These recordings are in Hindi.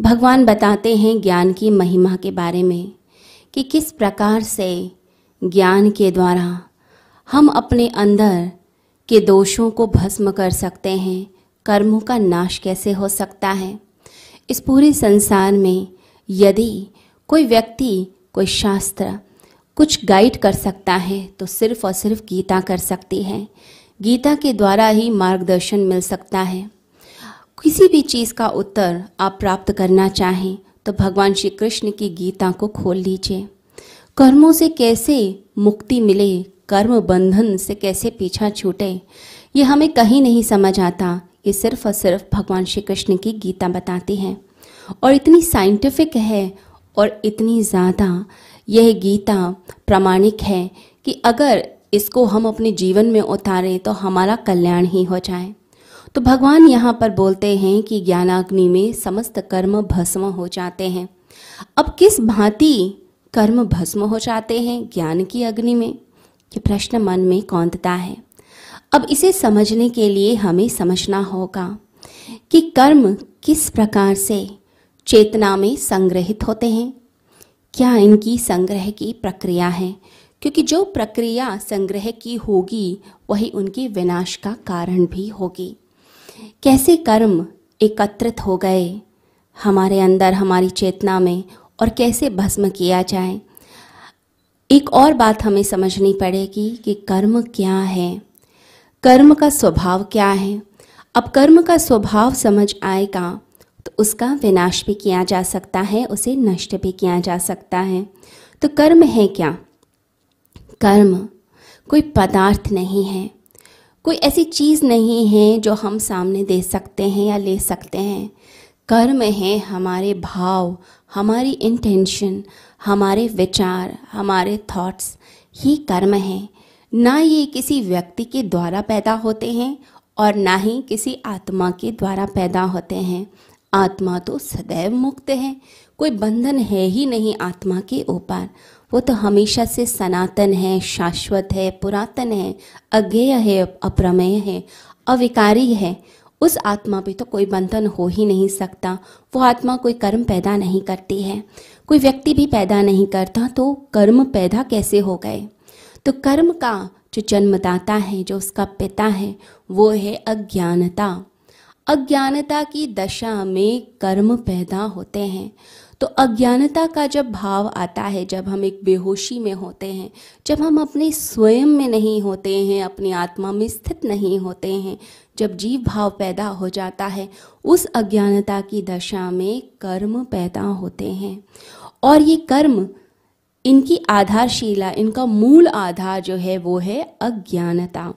भगवान बताते हैं ज्ञान की महिमा के बारे में कि किस प्रकार से ज्ञान के द्वारा हम अपने अंदर के दोषों को भस्म कर सकते हैं, कर्मों का नाश कैसे हो सकता है। इस पूरे संसार में यदि कोई व्यक्ति, कोई शास्त्र कुछ गाइड कर सकता है तो सिर्फ़ और सिर्फ़ गीता कर सकती है। गीता के द्वारा ही मार्गदर्शन मिल सकता है। किसी भी चीज़ का उत्तर आप प्राप्त करना चाहें तो भगवान श्री कृष्ण की गीता को खोल लीजिए। कर्मों से कैसे मुक्ति मिले, कर्म बंधन से कैसे पीछा छूटे, ये हमें कहीं नहीं समझ आता। ये सिर्फ़ और सिर्फ़ भगवान श्री कृष्ण की गीता बताती है। और इतनी साइंटिफिक है और इतनी ज़्यादा यह गीता प्रामाणिक है कि अगर इसको हम अपने जीवन में उतारें तो हमारा कल्याण ही हो जाए। तो भगवान यहाँ पर बोलते हैं कि ज्ञानाग्नि में समस्त कर्म भस्म हो जाते हैं। अब किस भांति कर्म भस्म हो जाते हैं ज्ञान की अग्नि में? ये प्रश्न मन में कौंधता है। अब इसे समझने के लिए हमें समझना होगा कि कर्म किस प्रकार से चेतना में संग्रहित होते हैं। क्या इनकी संग्रह की प्रक्रिया है? क्योंकि जो प्रक्रिया संग्रह की होगी, वही उनके विनाश का कारण भी होगी। कैसे कर्म एकत्रित हो गए? हमारे अंदर, हमारी चेतना में, और कैसे भस्म किया जाए? एक और बात हमें समझनी पड़ेगी कि कर्म क्या है। कर्म का स्वभाव क्या है? अब कर्म का स्वभाव समझ आएगा तो उसका विनाश भी किया जा सकता है, उसे नष्ट भी किया जा सकता है। तो कर्म है क्या? कर्म कोई पदार्थ नहीं है। कोई ऐसी चीज़ नहीं है जो हम सामने दे सकते हैं या ले सकते हैं। कर्म है हमारे भाव, हमारी इंटेंशन हमारे विचार, हमारे थॉट्स ही कर्म है। ना ये किसी व्यक्ति के द्वारा पैदा होते हैं और ना ही किसी आत्मा के द्वारा पैदा होते हैं। आत्मा तो सदैव मुक्त है, कोई बंधन है ही नहीं आत्मा के ऊपर। वो तो हमेशा से सनातन है, शाश्वत है, पुरातन है, अज्ञेय है, अप्रमेय है, अविकारी है। उस आत्मा पे तो कोई बंधन हो ही नहीं सकता। वो आत्मा कोई कर्म पैदा नहीं करती है। कोई व्यक्ति भी पैदा नहीं करता तो कर्म पैदा कैसे हो गए? तो कर्म का जो जन्मदाता है, जो उसका पिता है, वो है अज्ञानता। अज्ञानता की दशा में कर्म पैदा होते हैं। तो अज्ञानता का जब भाव आता है, जब हम एक बेहोशी में होते हैं, जब हम अपने स्वयं में नहीं होते हैं, अपनी आत्मा में स्थित नहीं होते हैं, जब जीव भाव पैदा हो जाता है, उस अज्ञानता की दशा में कर्म पैदा होते हैं। और ये कर्म, इनकी आधारशिला, इनका मूल आधार जो है, वो है अज्ञानता।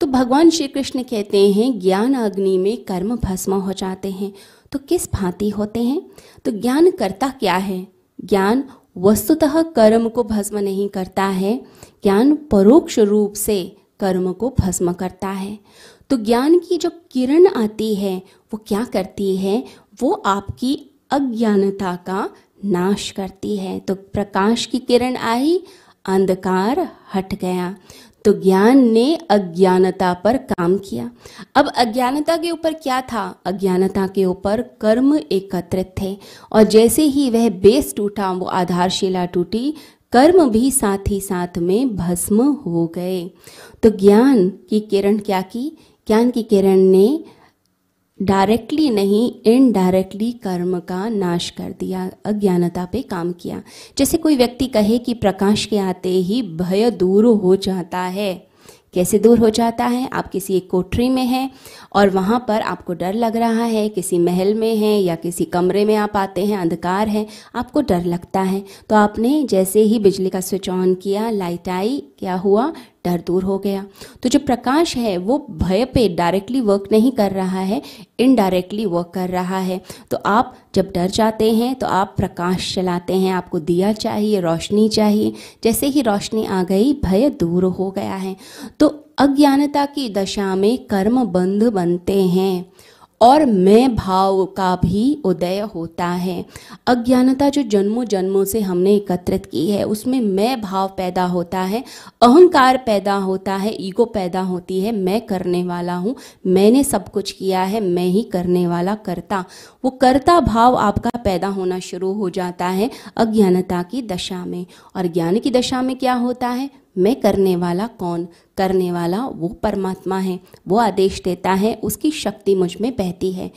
तो भगवान श्री कृष्ण कहते हैं, ज्ञान अग्नि में कर्म भस्म हो जाते हैं। तो किस भांति होते हैं? तो ज्ञान करता क्या है? ज्ञान वस्तुतः कर्म को भस्म नहीं करता है। ज्ञान परोक्ष रूप से कर्म को भस्म करता है। तो ज्ञान की जो किरण आती है, वो क्या करती है? वो आपकी अज्ञानता का नाश करती है। तो प्रकाश की किरण आई, अंधकार हट गया। तो ज्ञान ने अज्ञानता पर काम किया। अब अज्ञानता के ऊपर क्या था? अज्ञानता के ऊपर कर्म एकत्रित थे। और जैसे ही वह बेस टूटा, वो आधारशिला टूटी, कर्म भी साथ ही साथ में भस्म हो गए। तो ज्ञान की किरण क्या की? ज्ञान की किरण ने डायरेक्टली नहीं, इनडायरेक्टली कर्म का नाश कर दिया, अज्ञानता पे काम किया। जैसे कोई व्यक्ति कहे कि प्रकाश के आते ही भय दूर हो जाता है। कैसे दूर हो जाता है? आप किसी एक कोठरी में हैं और वहाँ पर आपको डर लग रहा है, किसी महल में है या किसी कमरे में आप आते हैं, अंधकार है, आपको डर लगता है। तो आपने जैसे ही बिजली का स्विच ऑन किया, लाइट आई, क्या हुआ? डर दूर हो गया। तो जो प्रकाश है, वो भय पे डायरेक्टली वर्क नहीं कर रहा है इनडायरेक्टली वर्क कर रहा है। तो आप जब डर जाते हैं तो आप प्रकाश चलाते हैं। आपको दिया चाहिए, रोशनी चाहिए। जैसे ही रोशनी आ गई, भय दूर हो गया है। तो अज्ञानता की दशा में कर्म बंध बनते हैं। और मैं भाव का भी उदय होता है। अज्ञानता जो जन्मों जन्मों से हमने एकत्रित की है, उसमें मैं भाव पैदा होता है, अहंकार पैदा होता है, ईगो पैदा होती है, मैं करने वाला हूँ, मैंने सब कुछ किया है, मैं ही करने वाला करता। वो कर्ता भाव आपका पैदा होना शुरू हो जाता है अज्ञानता की दशा में। और ज्ञान की दशा में क्या होता है? मैं करने वाला कौन? करने वाला वो परमात्मा है, वो आदेश देता है, उसकी शक्ति मुझमें बहती है।